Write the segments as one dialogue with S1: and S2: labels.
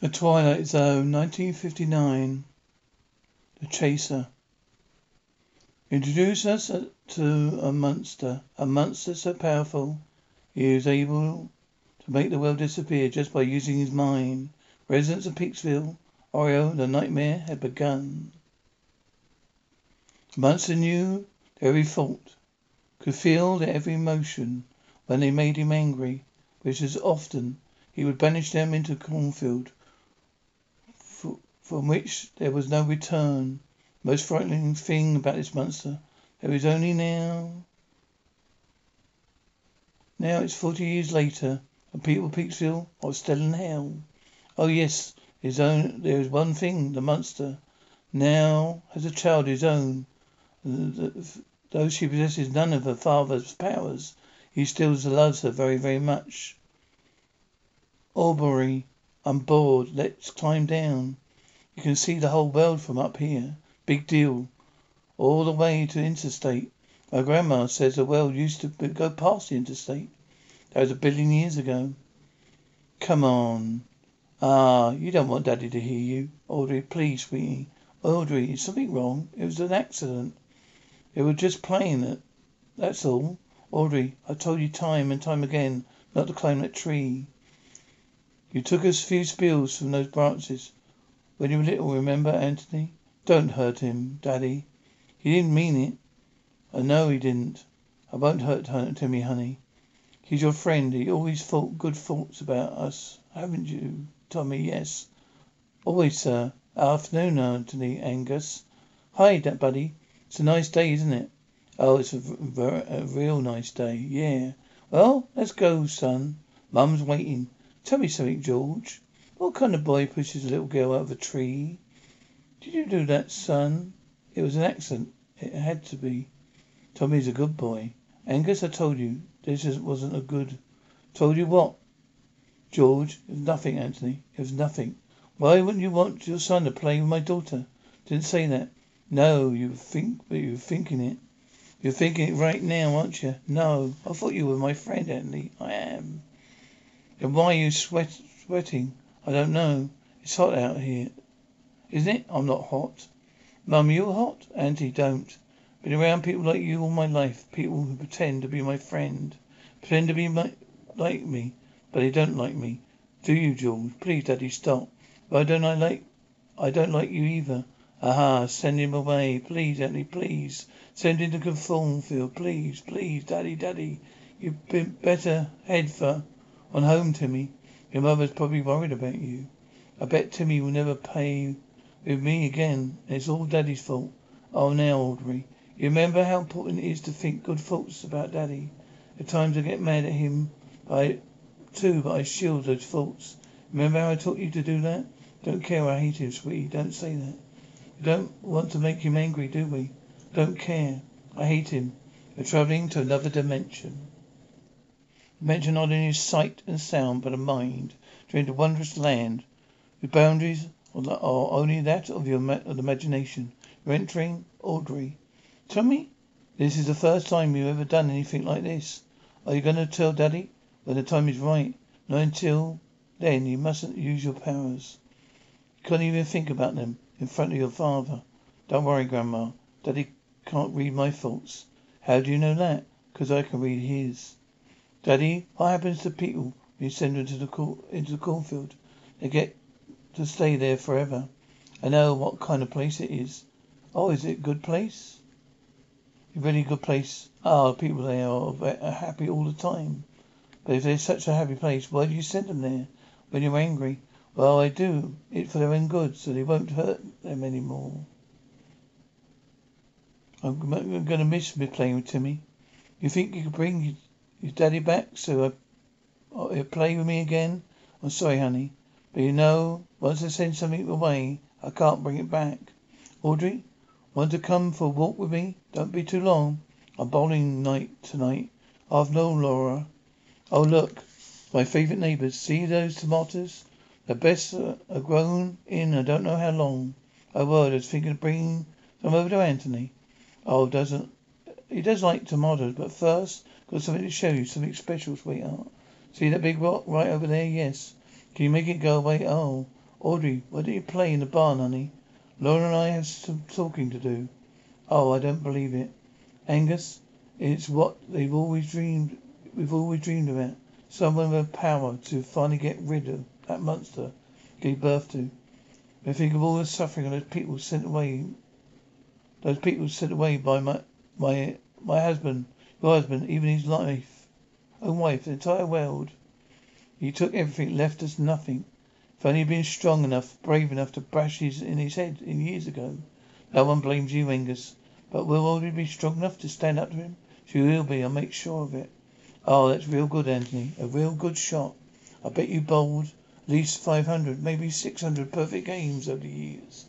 S1: The Twilight Zone, 1959. The Chaser. Introduce us to a monster, a monster so powerful he is able to make the world disappear just by using his mind. Residents of Peaksville, Ohio, the nightmare had begun. The monster knew every fault, could feel every emotion when they made him angry, which is often he would banish them into a cornfield from which there was no return. Most frightening thing about this monster, there is only now. Now it's forty years later, and people Peaksville are still in hell. Oh yes, his own. There is one thing: the monster now has a child of his own. Though she possesses none of her father's powers, he still loves her very, very much. Audrey, I'm bored. Let's climb down. You can see the whole world from up here. Big deal. All the way to Interstate. My grandma says the world used to go past the Interstate. That was a billion years ago. Come on. Ah, you don't want Daddy to hear you. Audrey, please, sweetie. Audrey, is something wrong? It was an accident. It was just playing it. That's all. Audrey, I've told you time and time again not to climb that tree. You took a few spills from those branches. When you were little, remember, Anthony? Don't hurt him, Daddy. He didn't mean it. I know he didn't. I won't hurt Timmy, honey. He's your friend. He always thought good thoughts about us. Haven't you, Tommy? Yes. Always, sir. Afternoon, Anthony. Angus. Hi, buddy. It's a nice day, isn't it? Oh, it's a, a, a real nice day. Yeah. Well, let's go, son. Mum's waiting. Tell me something, George. What kind of boy pushes a little girl out of a tree? Did you do that, son? It was an accident. It had to be. Tommy's a good boy. Angus, I told you this wasn't a good. Told you what? George, it was nothing, Anthony. It was nothing. Why wouldn't you want your son to play with my daughter? Didn't say that. No, you think, but you're thinking it. You're thinking it right now, aren't you? No, I thought you were my friend, Anthony. I am. Then why are you sweat, sweating? I don't know. It's hot out here. Isn't it? I'm not hot. Mum, you're hot? Auntie, don't. Been around people like you all my life. People who pretend to be my friend. Pretend to be like me. But they don't like me. Do you, George? Please, Daddy, stop. Why don't I like, I don't like you either. Aha, send him away. Please, Auntie, please. Send him to Cornfield. Please, please, Daddy, Daddy. You'd better head for on home, Timmy. Your mother's probably worried about you. I bet Timmy will never pay with me again, and it's all Daddy's fault. Oh, now, Audrey, you remember how important it is to think good thoughts about Daddy. At times I get mad at him, but I, too, but I shield those thoughts. Remember how I taught you to do that? Don't care I hate him, sweetie. Don't say that. We don't want to make him angry, do we? Don't care. I hate him. We're travelling to another dimension. Mention not only sight and sound, but a mind, to enter wondrous land, whose boundaries are only that of your imagination. You're entering Audrey. Tell me, this is the first time you've ever done anything like this. Are you going to tell Daddy when the time is right? Not until then. You mustn't use your powers. You can't even think about them in front of your father. Don't worry, Grandma. Daddy can't read my thoughts. How do you know that? Because I can read his. Daddy, what happens to people when you send them to the into the cornfield? They get to stay there forever. I know what kind of place it is. Oh, is it a good place? A really good place. Ah, people there are, are happy all the time. But if there's such a happy place, why do you send them there when you're angry? Well, I do it for their own good, so they won't hurt them any more. I'm, I'm going to miss me playing with Timmy. You think you could bring your daddy back so I, oh, he'll play with me again? I'm sorry, honey. But you know, once I send something away, I can't bring it back. Audrey, want to come for a walk with me? Don't be too long. A bowling night tonight. I've no Laura. Oh, look, my favourite neighbours. See those tomatoes? The best are grown in I don't know how long. Oh, word, I was thinking of bringing some over to Anthony. Oh, doesn't he does like tomatoes, but first, got something to show you, something special, sweetheart. See that big rock right over there? Yes. Can you make it go away? Oh, Audrey, why don't you play in the barn, honey? Laura and I have some talking to do. Oh, I don't believe it. Agnes, it's what they've always dreamed, we've always dreamed about. Someone with power to finally get rid of that monster gave birth to. I think of all the suffering of those people sent away, those people sent away by my my my husband, husband, even his life, own wife, the entire world. He took everything, left us nothing. If only he'd been strong enough, brave enough to bash his in his head in years ago. No one blames you, Agnes. But will Audrey be strong enough to stand up to him? She will be, I'll make sure of it. Oh, that's real good, Anthony. A real good shot. I bet you bowled at least five hundred, maybe six hundred perfect games over the years.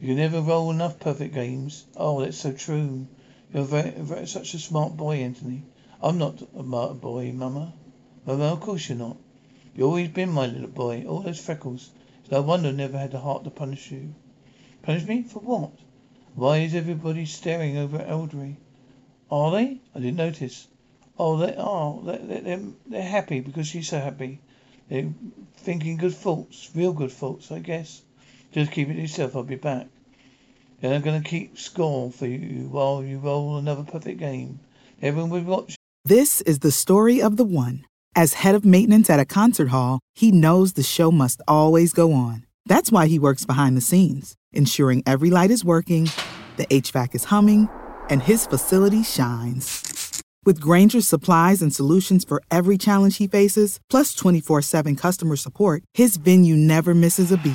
S1: You never roll enough perfect games. Oh, that's so true. You're very, very, such a smart boy, Anthony. I'm not a boy, Mama. Mama, of course you're not. You've always been my little boy. All those freckles. It's no wonder I never had the heart to punish you. Punish me? For what? Why is everybody staring over at Audrey? Are they? I didn't notice. Oh, they are. They're, they're, they're happy because she's so happy. They're thinking good thoughts. Real good thoughts, I guess. Just keep it to yourself. I'll be back. Then I'm going to keep score for you while you roll another perfect game. Everyone will watch.
S2: This is the story of the one. As head of maintenance at a concert hall, he knows the show must always go on. That's why he works behind the scenes, ensuring every light is working, the HVAC is humming, and his facility shines. With Grainger's supplies and solutions for every challenge he faces, plus 24 7 customer support, his venue never misses a beat.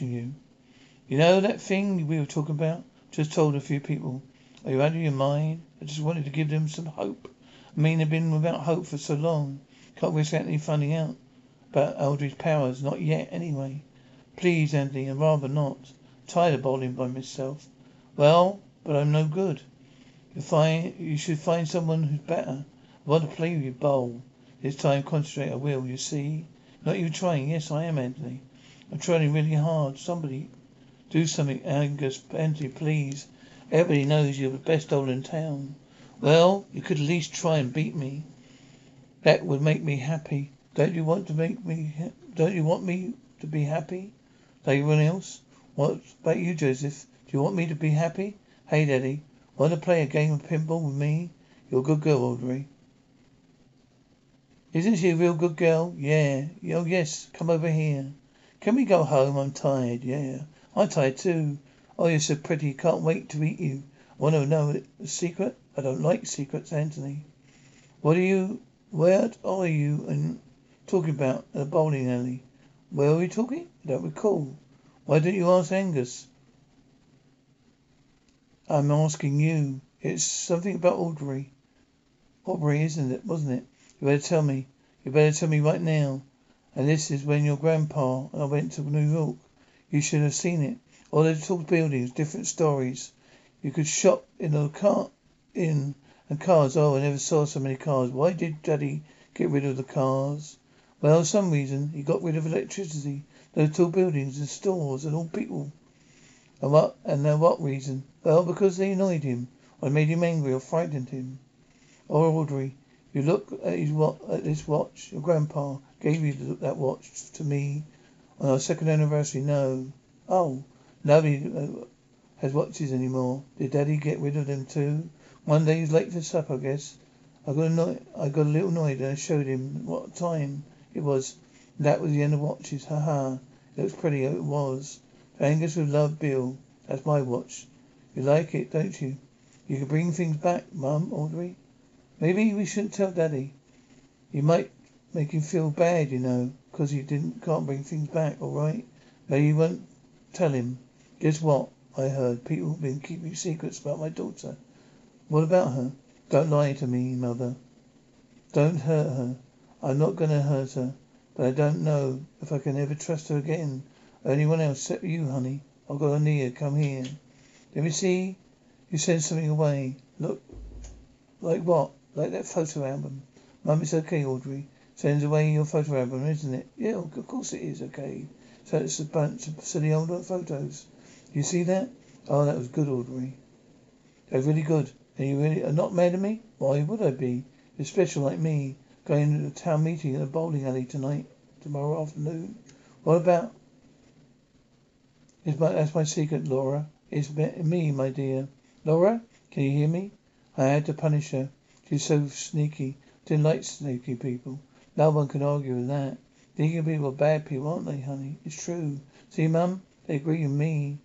S1: You. You know that thing we were talking about? Just told a few people. Are you out of your mind? I just wanted to give them some hope. I mean, they've been without hope for so long. Can't risk Anthony finding out about Audrey's powers. Not yet, anyway. Please, Anthony, I'd rather not. I'm tired of bowling by myself. Well, but I'm no good. You find you should find someone who's better. I want to play with you, bowl. This time concentrate I will, you see. Not you trying. Yes, I am, Anthony. I'm trying really hard. Somebody do something, Agnes Anthony, please. Everybody knows you're the best old in town. Well, you could at least try and beat me. That would make me happy. Don't you want to make me? Don't you want me to be happy? Like everyone else? What about you, Joseph? Do you want me to be happy? Hey, Daddy, want to play a game of pinball with me? You're a good girl, Audrey. Isn't she a real good girl? Yeah. Oh, yes. Come over here. Can we go home? I'm tired. Yeah. I'm tired too. Oh, you're so pretty. Can't wait to eat you. Oh, Want to know a secret? I don't like secrets, Anthony. What are you, what are you and talking about the bowling alley? Where are we talking? I don't recall. Why don't you ask Agnes? I'm asking you. It's something about Audrey. Audrey, isn't it? Wasn't it? You better tell me. You better tell me right now. And this is when your grandpa and I went to New York. You should have seen it. All those tall buildings, different stories. You could shop in a car in. And cars, oh, I never saw so many cars. Why did Daddy get rid of the cars? Well, some reason. He got rid of electricity, those tall buildings and stores and all people. And what, and now what reason? Well, because they annoyed him, or made him angry, or frightened him. Oh, Audrey, you look at his wa- at this watch. Your grandpa gave you that watch to me on our second anniversary. No. Oh, nobody uh, has watches anymore. Did Daddy get rid of them too? One day he's late for supper, I guess. I got annoyed, I got a little annoyed and I showed him what time it was. That was the end of watches. Ha ha. It looks pretty. It was. Agnes with love, Bill. That's my watch. You like it, don't you? You can bring things back, Mum, Audrey. Maybe we shouldn't tell Daddy. You might make him feel bad, you know, 'cause he didn't can't bring things back. All right. Maybe you won't tell him. Guess what? I heard people have been keeping secrets about my daughter. What about her? Don't lie to me, mother. Don't hurt her. I'm not going to hurt her, but I don't know if I can ever trust her again. Anyone else except you, honey. I've got Ania. Come here. Let me see. You sent something away. Look. Like what? Like that photo album. Mum, it's okay, Audrey. Sends away your photo album, isn't it? Yeah, of course it is okay. So it's a bunch of silly old photos. You see that? Oh, that was good, Audrey. They're really good. And you really are not mad at me? Why would I be? You're special like me. Going to a town meeting in a bowling alley tonight, tomorrow afternoon. What about? It's my, that's my secret, Laura. It's me, my dear. Laura, can you hear me? I had to punish her. She's so sneaky. Didn't like sneaky people. No one can argue with that. Sneaky people are bad people, aren't they, honey? It's true. See, Mum? They agree with me.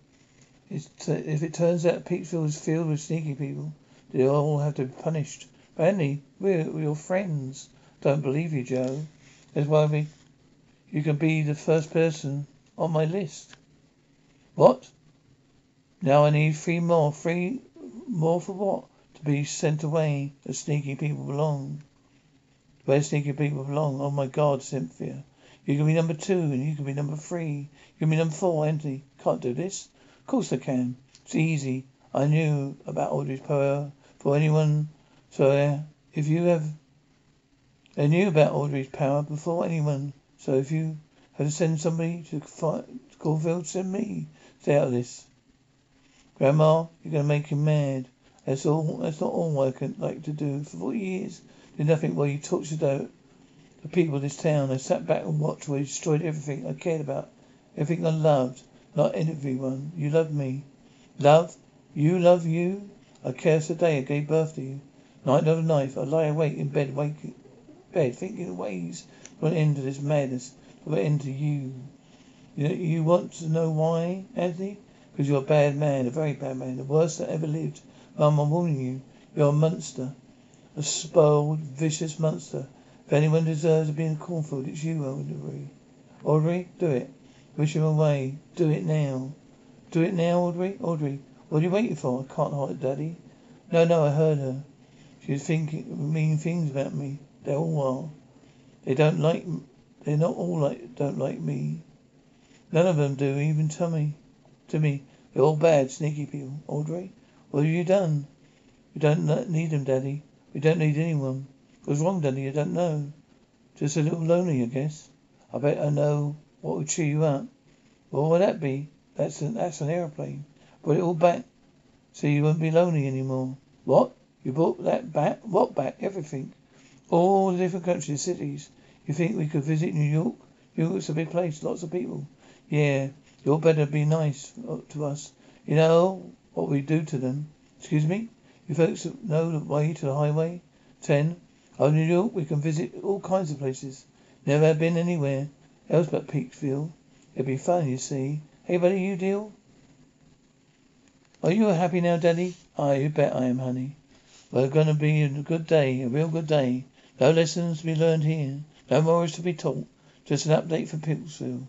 S1: T- if it turns out Peaksville is filled with sneaky people, they all have to be punished. Brandy, we're, we're your friends. Don't believe you, Joe. That's why we, you can be the first person on my list. What? Now I need three more. Three more for what? To be sent away as sneaky people belong. Where sneaky people belong. Oh my God, Cynthia. You can be number two and you can be number three. You can be number four, Anthony. Can't do this. Of course I can. It's easy. I knew about Audrey's power for anyone. So uh, if you have, I knew about Audrey's power before anyone. So if you have to send somebody to fight Caulfield, send me. Stay out of this. Grandma, you're gonna make him mad. That's all. That's not all I can like to do. For forty years, did nothing while you tortured out the people of this town. I sat back and watched while you destroyed everything I cared about, everything I loved. Not everyone. You loved me. Love? You love you? I cursed the day I gave birth to you. Night after night, I lie awake in bed, waking, bed, thinking ways to an end to this madness, to an end to you. You, know, you want to know why, Anthony? Because you're a bad man, a very bad man, the worst that ever lived. Mum, I'm warning you. You're a monster. A spoiled, vicious monster. If anyone deserves to be in cornfield, it's you, Audrey. Audrey, do it. Wish him away. Do it now. Do it now, Audrey. Audrey, what are you waiting for? I can't hide Daddy. No, no, I heard her. She was thinking mean things about me. They all are. They don't like. They're not all like. Don't like me. None of them do. Even Tommy. To me, they're all bad, sneaky people. Audrey, what have you done? You don't need them, Daddy. We don't need anyone. What's wrong, Daddy? I don't know. Just a little lonely, I guess. I bet I know what would cheer you up. What would that be? That's an, that's an aeroplane. Put it all back so you won't be lonely anymore. What? You brought that back? What back? Everything. All the different countries, cities. You think we could visit New York? New York's a big place, lots of people. Yeah, you all better be nice uh, to us. You know what we do to them. Excuse me? You folks know the way to the highway? Ten. Oh, New York, we can visit all kinds of places. Never have been anywhere else but Peaksville. It'd be fun, you see. Hey, buddy, you deal? Are you happy now, Daddy? I you bet I am, honey. We're gonna be a good day, a real good day. No lessons to be learned here. No morals to be taught. Just an update for Peaksville.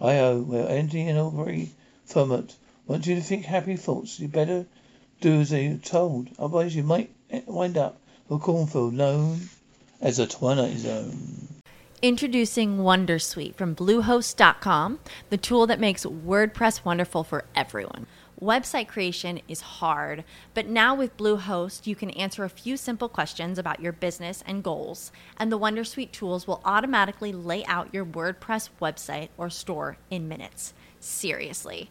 S1: I oh, we're Anthony and Audrey Fremont. Want you to think happy thoughts. You better do as you're told. Otherwise you might wind up a cornfield known as a Twilight Zone.
S3: Introducing Wondersuite from Bluehost.com, the tool that makes WordPress wonderful for everyone. Website creation is hard, but now with Bluehost, you can answer a few simple questions about your business and goals, and the Wondersuite tools will automatically lay out your WordPress website or store in minutes. Seriously.